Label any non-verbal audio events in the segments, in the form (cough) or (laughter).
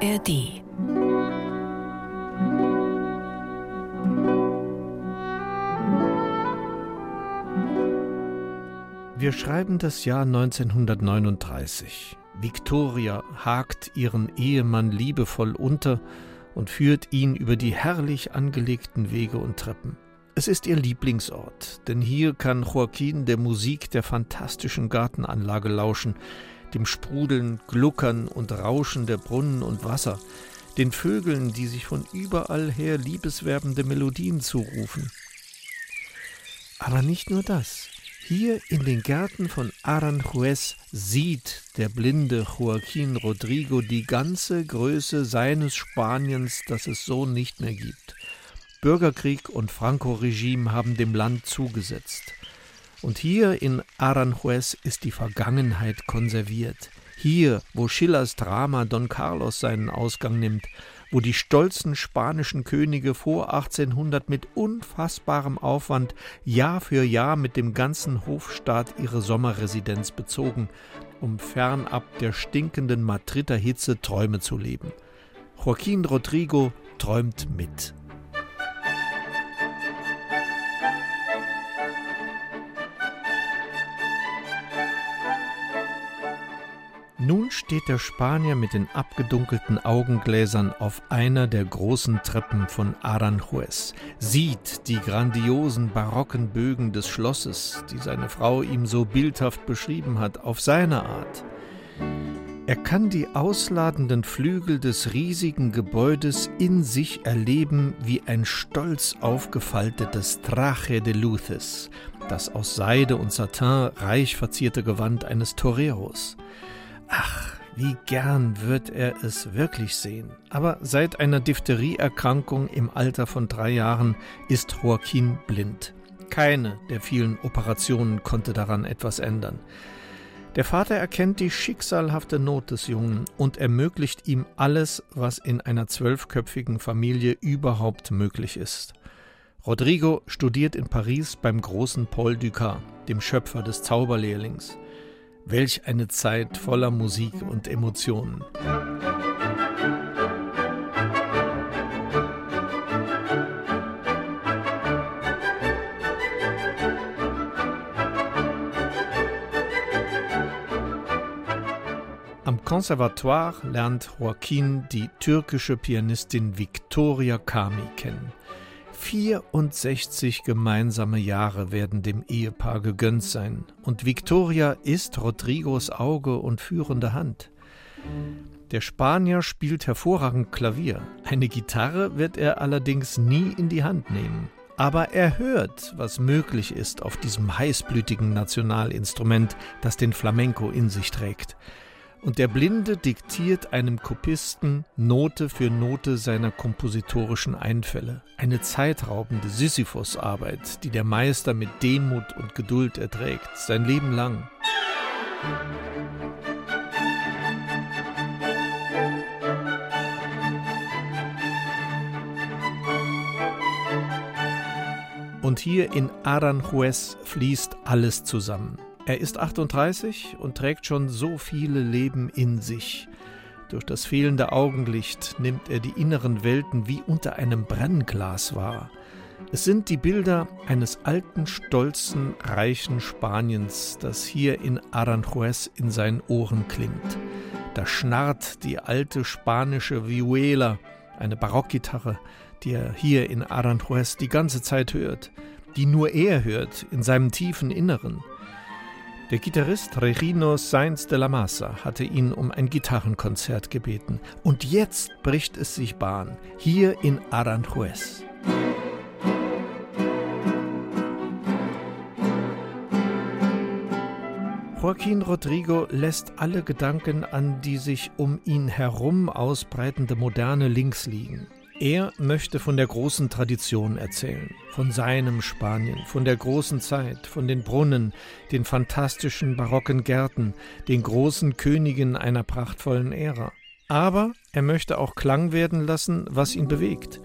ARD Wir schreiben das Jahr 1939. Victoria hakt ihren Ehemann liebevoll unter und führt ihn über die herrlich angelegten Wege und Treppen. Es ist ihr Lieblingsort, denn hier kann Joaquin der Musik der fantastischen Gartenanlage lauschen, dem Sprudeln, Gluckern und Rauschen der Brunnen und Wasser, den Vögeln, die sich von überall her liebeswerbende Melodien zurufen. Aber nicht nur das. Hier in den Gärten von Aranjuez sieht der blinde Joaquin Rodrigo die ganze Größe seines Spaniens, das es so nicht mehr gibt. Bürgerkrieg und Franco-Regime haben dem Land zugesetzt. Und hier in Aranjuez ist die Vergangenheit konserviert. Hier, wo Schillers Drama Don Carlos seinen Ausgang nimmt, wo die stolzen spanischen Könige vor 1800 mit unfassbarem Aufwand Jahr für Jahr mit dem ganzen Hofstaat ihre Sommerresidenz bezogen, um fernab der stinkenden Madrider Hitze Träume zu leben. Joaquin Rodrigo träumt mit. Nun steht der Spanier mit den abgedunkelten Augengläsern auf einer der großen Treppen von Aranjuez, sieht die grandiosen barocken Bögen des Schlosses, die seine Frau ihm so bildhaft beschrieben hat, auf seine Art. Er kann die ausladenden Flügel des riesigen Gebäudes in sich erleben wie ein stolz aufgefaltetes Traje de Luces, das aus Seide und Satin reich verzierte Gewand eines Toreros. Ach, wie gern wird er es wirklich sehen. Aber seit einer Diphtherieerkrankung im Alter von drei Jahren ist Joaquin blind. Keine der vielen Operationen konnte daran etwas ändern. Der Vater erkennt die schicksalhafte Not des Jungen und ermöglicht ihm alles, was in einer zwölfköpfigen Familie überhaupt möglich ist. Rodrigo studiert in Paris beim großen Paul Dukas, dem Schöpfer des Zauberlehrlings. Welch eine Zeit voller Musik und Emotionen. Am Conservatoire lernt Joaquin die türkische Pianistin Victoria Kami kennen. 64 gemeinsame Jahre werden dem Ehepaar gegönnt sein, und Victoria ist Rodrigos Auge und führende Hand. Der Spanier spielt hervorragend Klavier, eine Gitarre wird er allerdings nie in die Hand nehmen. Aber er hört, was möglich ist auf diesem heißblütigen Nationalinstrument, das den Flamenco in sich trägt und der Blinde diktiert einem Kopisten Note für Note seiner kompositorischen Einfälle. Eine zeitraubende Sisyphus-Arbeit, die der Meister mit Demut und Geduld erträgt, sein Leben lang. Und hier in Aranjuez fließt alles zusammen. Er ist 38 und trägt schon so viele Leben in sich. Durch das fehlende Augenlicht nimmt er die inneren Welten wie unter einem Brennglas wahr. Es sind die Bilder eines alten, stolzen, reichen Spaniens, das hier in Aranjuez in seinen Ohren klingt. Da schnarrt die alte spanische Vihuela, eine Barockgitarre, die er hier in Aranjuez die ganze Zeit hört, die nur er hört in seinem tiefen Inneren. Der Gitarrist Regino Sainz de la Massa hatte ihn um ein Gitarrenkonzert gebeten. Und jetzt bricht es sich Bahn, hier in Aranjuez. Joaquin Rodrigo lässt alle Gedanken an die sich um ihn herum ausbreitende Moderne links liegen. Er möchte von der großen Tradition erzählen, von seinem Spanien, von der großen Zeit, von den Brunnen, den fantastischen barocken Gärten, den großen Königen einer prachtvollen Ära. Aber er möchte auch Klang werden lassen, was ihn bewegt.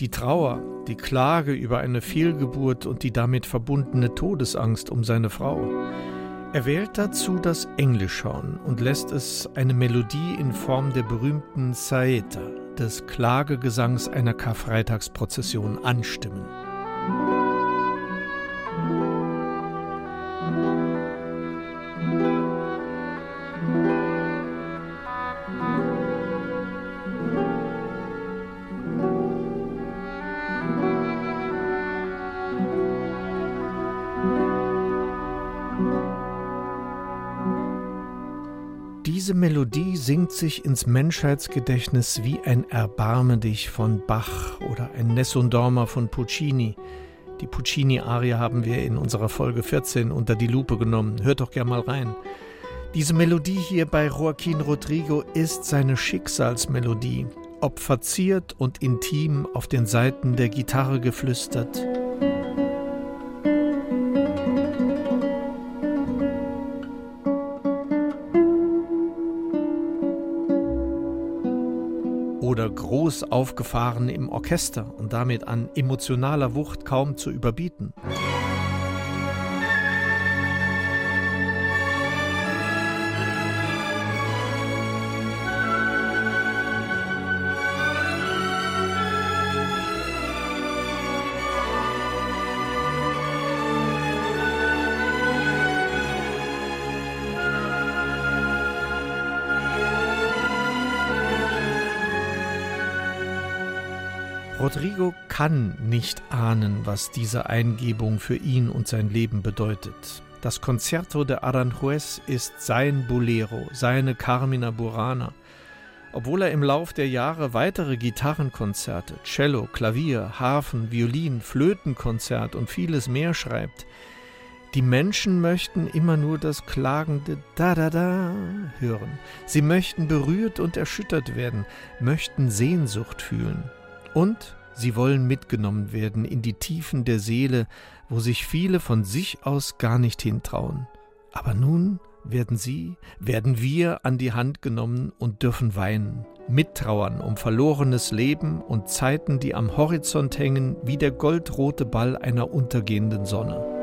Die Trauer, die Klage über eine Fehlgeburt und die damit verbundene Todesangst um seine Frau. Er wählt dazu das Englischhorn und lässt es eine Melodie in Form der berühmten Saeta, des Klagegesangs einer Karfreitagsprozession, anstimmen. Melodie singt sich ins Menschheitsgedächtnis wie ein Erbarme dich von Bach oder ein Nessun Dorma von Puccini. Die Puccini-Arie haben wir in unserer Folge 14 unter die Lupe genommen. Hört doch gern mal rein. Diese Melodie hier bei Joaquin Rodrigo ist seine Schicksalsmelodie, ob verziert und intim auf den Saiten der Gitarre geflüstert. Groß aufgefahren im Orchester und damit an emotionaler Wucht kaum zu überbieten. Rodrigo kann nicht ahnen, was diese Eingebung für ihn und sein Leben bedeutet. Das Concerto de Aranjuez ist sein Bolero, seine Carmina Burana. Obwohl er im Lauf der Jahre weitere Gitarrenkonzerte, Cello, Klavier, Harfen, Violin, Flötenkonzert und vieles mehr schreibt, die Menschen möchten immer nur das klagende Da da da hören. Sie möchten berührt und erschüttert werden, möchten Sehnsucht fühlen. Und sie wollen mitgenommen werden in die Tiefen der Seele, wo sich viele von sich aus gar nicht hintrauen. Aber nun werden sie, werden wir an die Hand genommen und dürfen weinen, mittrauern um verlorenes Leben und Zeiten, die am Horizont hängen wie der goldrote Ball einer untergehenden Sonne.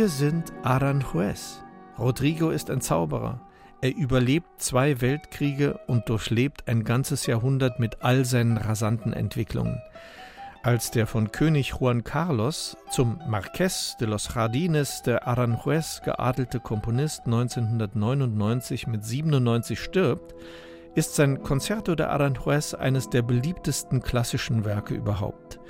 Wir sind Aranjuez. Rodrigo ist ein Zauberer. Er überlebt zwei Weltkriege und durchlebt ein ganzes Jahrhundert mit all seinen rasanten Entwicklungen. Als der von König Juan Carlos zum Marqués de los Jardines de Aranjuez geadelte Komponist 1999 mit 97 stirbt, ist sein Concerto de Aranjuez eines der beliebtesten klassischen Werke überhaupt.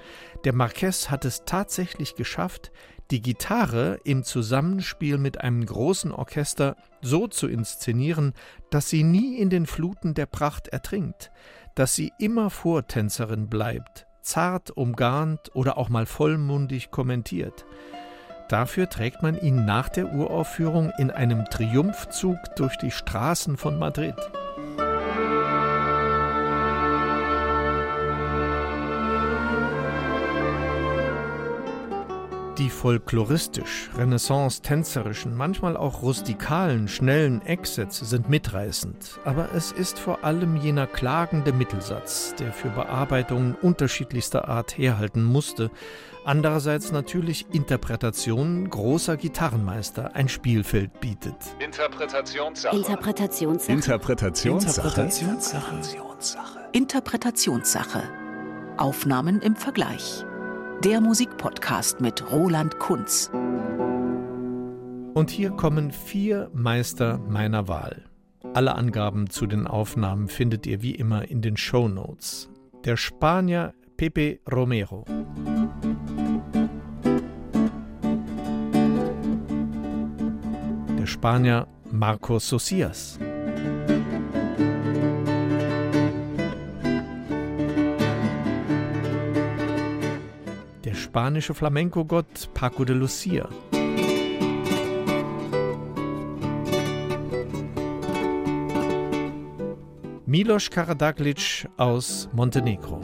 Der Marquess hat es tatsächlich geschafft, die Gitarre im Zusammenspiel mit einem großen Orchester so zu inszenieren, dass sie nie in den Fluten der Pracht ertrinkt, dass sie immer Vortänzerin bleibt, zart umgarnt oder auch mal vollmundig kommentiert. Dafür trägt man ihn nach der Uraufführung in einem Triumphzug durch die Straßen von Madrid. Die folkloristisch, renaissance-tänzerischen, manchmal auch rustikalen, schnellen Ecksätze sind mitreißend, aber es ist vor allem jener klagende Mittelsatz, der für Bearbeitungen unterschiedlichster Art herhalten musste, andererseits natürlich Interpretationen großer Gitarrenmeister ein Spielfeld bietet. Interpretationssache. Interpretationssache. Interpretationssache. Interpretationssache. Interpretationssache. Aufnahmen im Vergleich der Musikpodcast mit Roland Kunz. Und hier kommen vier Meister meiner Wahl. Alle Angaben zu den Aufnahmen findet ihr wie immer in den Show Notes. Der Spanier Pepe Romero. Der Spanier Marcos Socias. spanische Flamenco-Gott Paco de Lucia. Milos Karadaglic aus Montenegro.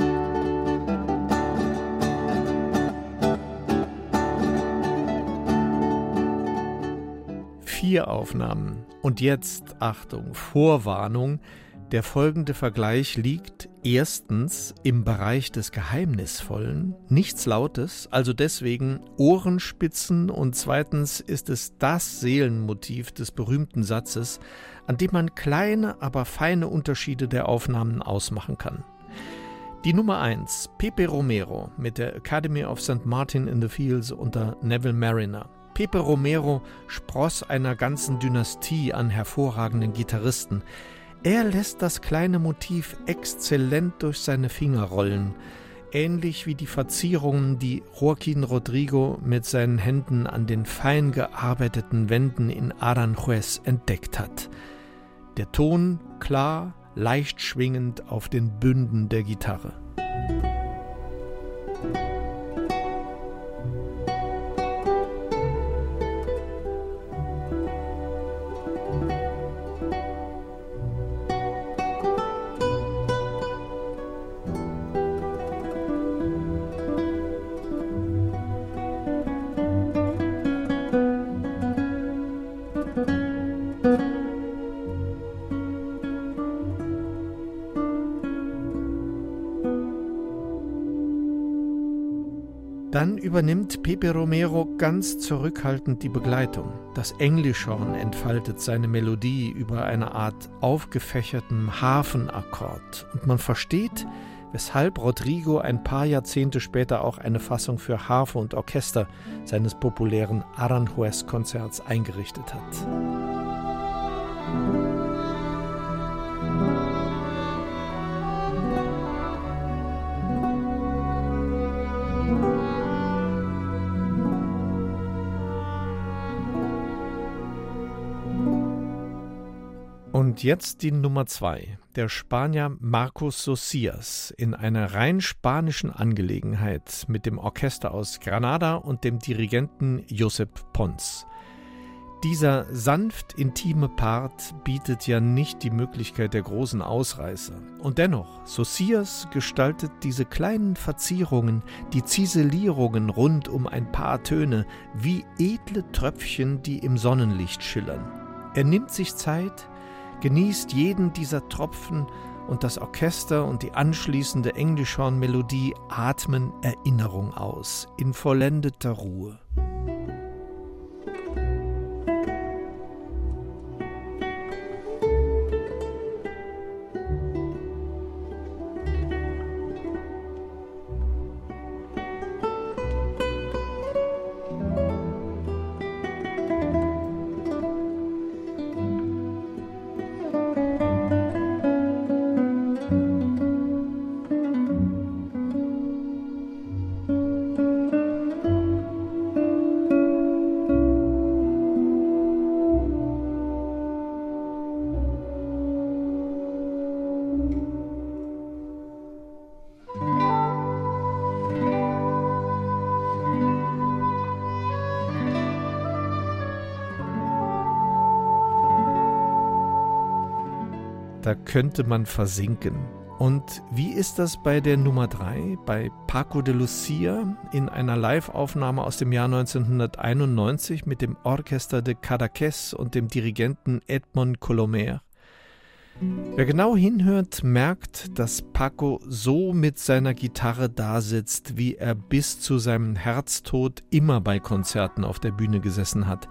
Vier Aufnahmen. Und jetzt, Achtung, Vorwarnung der folgende Vergleich liegt erstens im Bereich des Geheimnisvollen, nichts Lautes, also deswegen Ohrenspitzen und zweitens ist es das Seelenmotiv des berühmten Satzes, an dem man kleine, aber feine Unterschiede der Aufnahmen ausmachen kann. Die Nummer 1, Pepe Romero mit der Academy of St. Martin in the Fields unter Neville Mariner. Pepe Romero spross einer ganzen Dynastie an hervorragenden Gitarristen. Er lässt das kleine Motiv exzellent durch seine Finger rollen, ähnlich wie die Verzierungen, die Joaquin Rodrigo mit seinen Händen an den fein gearbeiteten Wänden in Aranjuez entdeckt hat. Der Ton klar, leicht schwingend auf den Bünden der Gitarre. Übernimmt Pepe Romero ganz zurückhaltend die Begleitung. Das Englischhorn entfaltet seine Melodie über eine Art aufgefächerten Hafenakkord und man versteht, weshalb Rodrigo ein paar Jahrzehnte später auch eine Fassung für Harfe und Orchester seines populären Aranjuez-Konzerts eingerichtet hat. Und jetzt die Nummer zwei. Der Spanier Marcos Socias in einer rein spanischen Angelegenheit mit dem Orchester aus Granada und dem Dirigenten Josep Pons. Dieser sanft intime Part bietet ja nicht die Möglichkeit der großen Ausreißer. Und dennoch, Socias gestaltet diese kleinen Verzierungen, die Ziselierungen rund um ein paar Töne, wie edle Tröpfchen, die im Sonnenlicht schillern. Er nimmt sich Zeit, genießt jeden dieser Tropfen und das Orchester und die anschließende Englischhornmelodie atmen Erinnerung aus, in vollendeter Ruhe. Da könnte man versinken. Und wie ist das bei der Nummer 3, bei Paco de Lucia in einer Live-Aufnahme aus dem Jahr 1991 mit dem Orchester de Cadaqués und dem Dirigenten Edmond Colomer? Wer genau hinhört, merkt, dass Paco so mit seiner Gitarre dasitzt, wie er bis zu seinem Herztod immer bei Konzerten auf der Bühne gesessen hat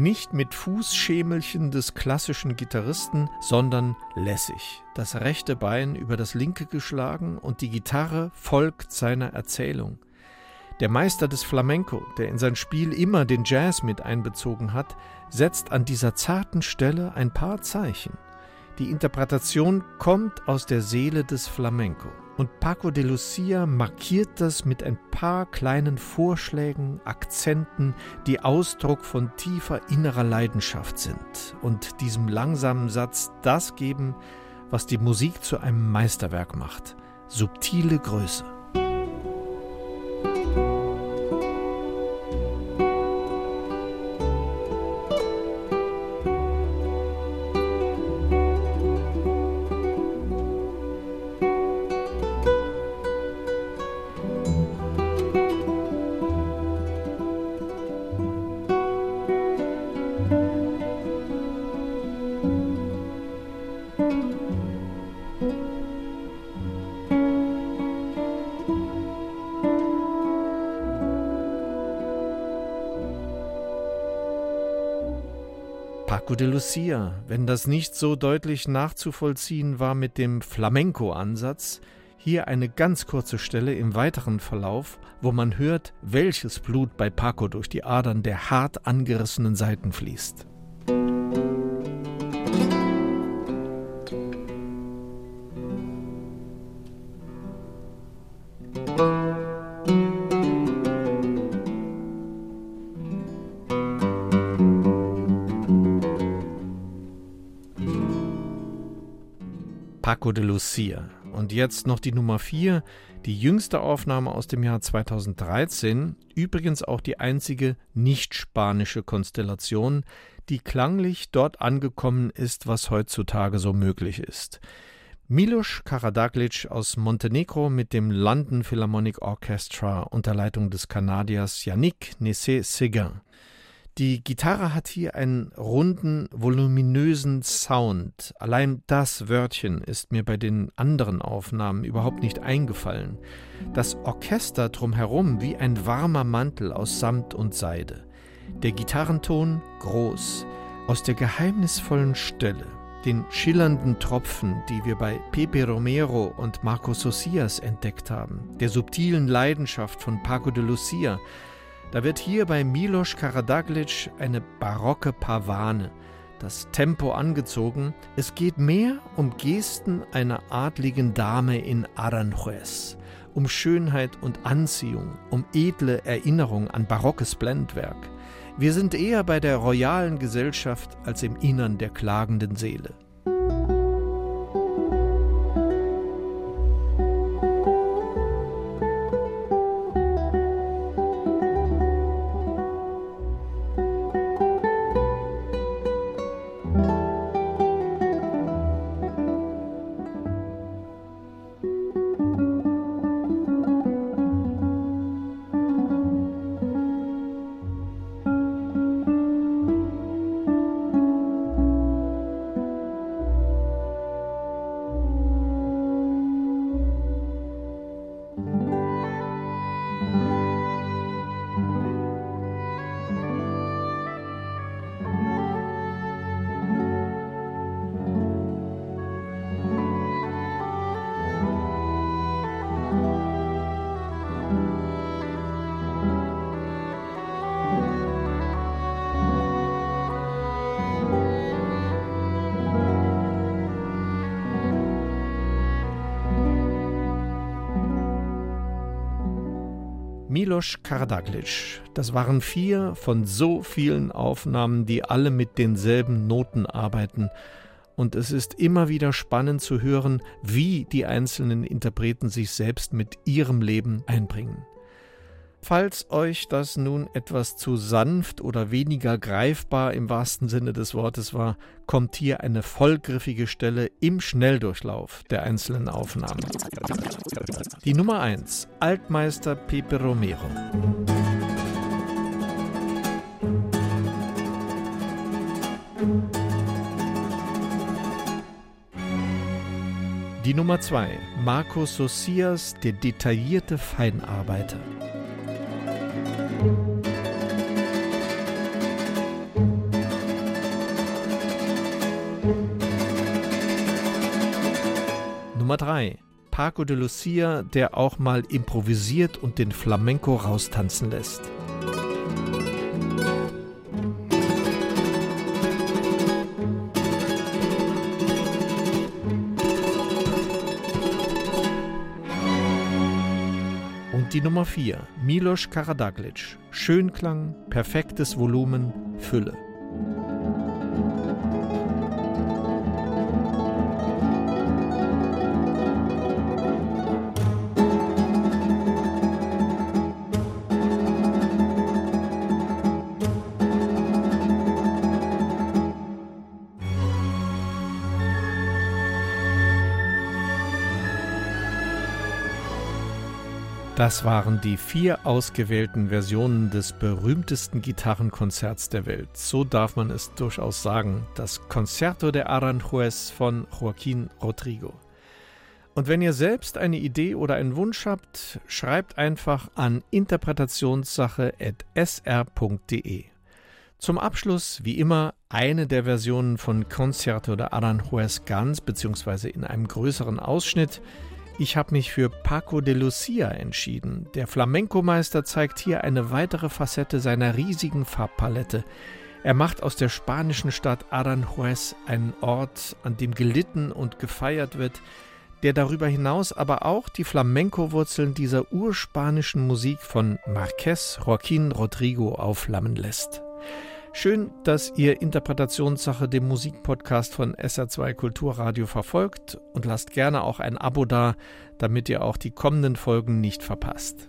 nicht mit Fußschemelchen des klassischen Gitarristen, sondern lässig. Das rechte Bein über das linke geschlagen und die Gitarre folgt seiner Erzählung. Der Meister des Flamenco, der in sein Spiel immer den Jazz mit einbezogen hat, setzt an dieser zarten Stelle ein paar Zeichen. Die Interpretation kommt aus der Seele des Flamenco. Und Paco de Lucia markiert das mit ein paar kleinen Vorschlägen, Akzenten, die Ausdruck von tiefer innerer Leidenschaft sind und diesem langsamen Satz das geben, was die Musik zu einem Meisterwerk macht. Subtile Größe. De Lucia, wenn das nicht so deutlich nachzuvollziehen war mit dem Flamenco-Ansatz, hier eine ganz kurze Stelle im weiteren Verlauf, wo man hört, welches Blut bei Paco durch die Adern der hart angerissenen Seiten fließt. Paco de Lucia. Und jetzt noch die Nummer 4, die jüngste Aufnahme aus dem Jahr 2013, übrigens auch die einzige nicht-spanische Konstellation, die klanglich dort angekommen ist, was heutzutage so möglich ist. Milos Karadaglic aus Montenegro mit dem London Philharmonic Orchestra unter Leitung des Kanadiers Yannick Nessé-Séguin. Die Gitarre hat hier einen runden, voluminösen Sound. Allein das Wörtchen ist mir bei den anderen Aufnahmen überhaupt nicht eingefallen. Das Orchester drumherum wie ein warmer Mantel aus Samt und Seide. Der Gitarrenton groß, aus der geheimnisvollen Stelle, den schillernden Tropfen, die wir bei Pepe Romero und Marco Socias entdeckt haben, der subtilen Leidenschaft von Paco de Lucia, da wird hier bei Milos Karadaglic eine barocke Pavane, das Tempo angezogen. Es geht mehr um Gesten einer adligen Dame in Aranjuez, um Schönheit und Anziehung, um edle Erinnerung an barockes Blendwerk. Wir sind eher bei der royalen Gesellschaft als im Innern der klagenden Seele. Milos Kardaglic. Das waren vier von so vielen Aufnahmen, die alle mit denselben Noten arbeiten. Und es ist immer wieder spannend zu hören, wie die einzelnen Interpreten sich selbst mit ihrem Leben einbringen. Falls euch das nun etwas zu sanft oder weniger greifbar im wahrsten Sinne des Wortes war, kommt hier eine vollgriffige Stelle im Schnelldurchlauf der einzelnen Aufnahmen. Die Nummer 1, Altmeister Pepe Romero. Die Nummer 2, Marco Socias, der detaillierte Feinarbeiter. Nummer 3. Paco de Lucia, der auch mal improvisiert und den Flamenco raustanzen lässt. Die Nummer 4, Milos Karadaglic. Schönklang, perfektes Volumen, Fülle. Das waren die vier ausgewählten Versionen des berühmtesten Gitarrenkonzerts der Welt. So darf man es durchaus sagen. Das Concerto de Aranjuez von Joaquín Rodrigo. Und wenn ihr selbst eine Idee oder einen Wunsch habt, schreibt einfach an interpretationssache.sr.de. Zum Abschluss, wie immer, eine der Versionen von Concerto de Aranjuez ganz, beziehungsweise in einem größeren Ausschnitt. Ich habe mich für Paco de Lucia entschieden. Der Flamenco-Meister zeigt hier eine weitere Facette seiner riesigen Farbpalette. Er macht aus der spanischen Stadt Aranjuez einen Ort, an dem gelitten und gefeiert wird, der darüber hinaus aber auch die Flamenco-Wurzeln dieser urspanischen Musik von Marquez Joaquín Rodrigo aufflammen lässt. Schön, dass ihr Interpretationssache dem Musikpodcast von SR2 Kulturradio verfolgt und lasst gerne auch ein Abo da, damit ihr auch die kommenden Folgen nicht verpasst.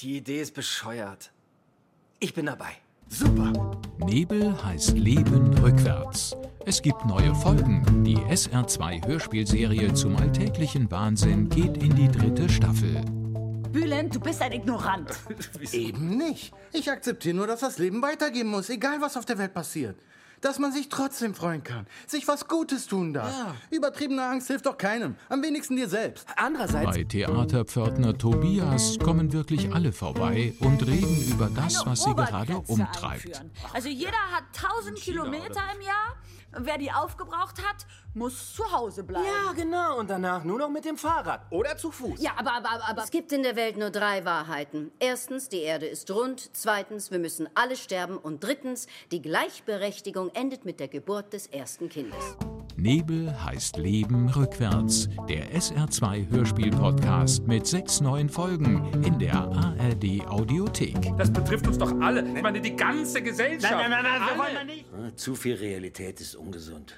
Die Idee ist bescheuert. Ich bin dabei. Super. Nebel heißt Leben rückwärts. Es gibt neue Folgen. Die SR2 Hörspielserie zum alltäglichen Wahnsinn geht in die dritte Staffel. Bülent, du bist ein Ignorant. (laughs) Eben nicht. Ich akzeptiere nur, dass das Leben weitergehen muss, egal was auf der Welt passiert dass man sich trotzdem freuen kann, sich was Gutes tun darf. Ja. Übertriebene Angst hilft doch keinem, am wenigsten dir selbst. Andererseits. Bei Theaterpförtner Tobias kommen wirklich alle vorbei und reden über das, was sie gerade umtreibt. Also jeder hat 1000 Kilometer im Jahr. Wer die aufgebraucht hat, muss zu Hause bleiben. Ja, genau. Und danach nur noch mit dem Fahrrad oder zu Fuß. Ja, aber, aber, aber. Es gibt in der Welt nur drei Wahrheiten. Erstens, die Erde ist rund. Zweitens, wir müssen alle sterben. Und drittens, die Gleichberechtigung endet mit der Geburt des ersten Kindes. Nebel heißt Leben rückwärts. Der SR2 Hörspiel-Podcast mit sechs neuen Folgen in der ARD Audiothek. Das betrifft uns doch alle. Ich meine, die ganze Gesellschaft. Nein, nein, nein, nein wir wollen nicht. Zu viel Realität ist ungesund.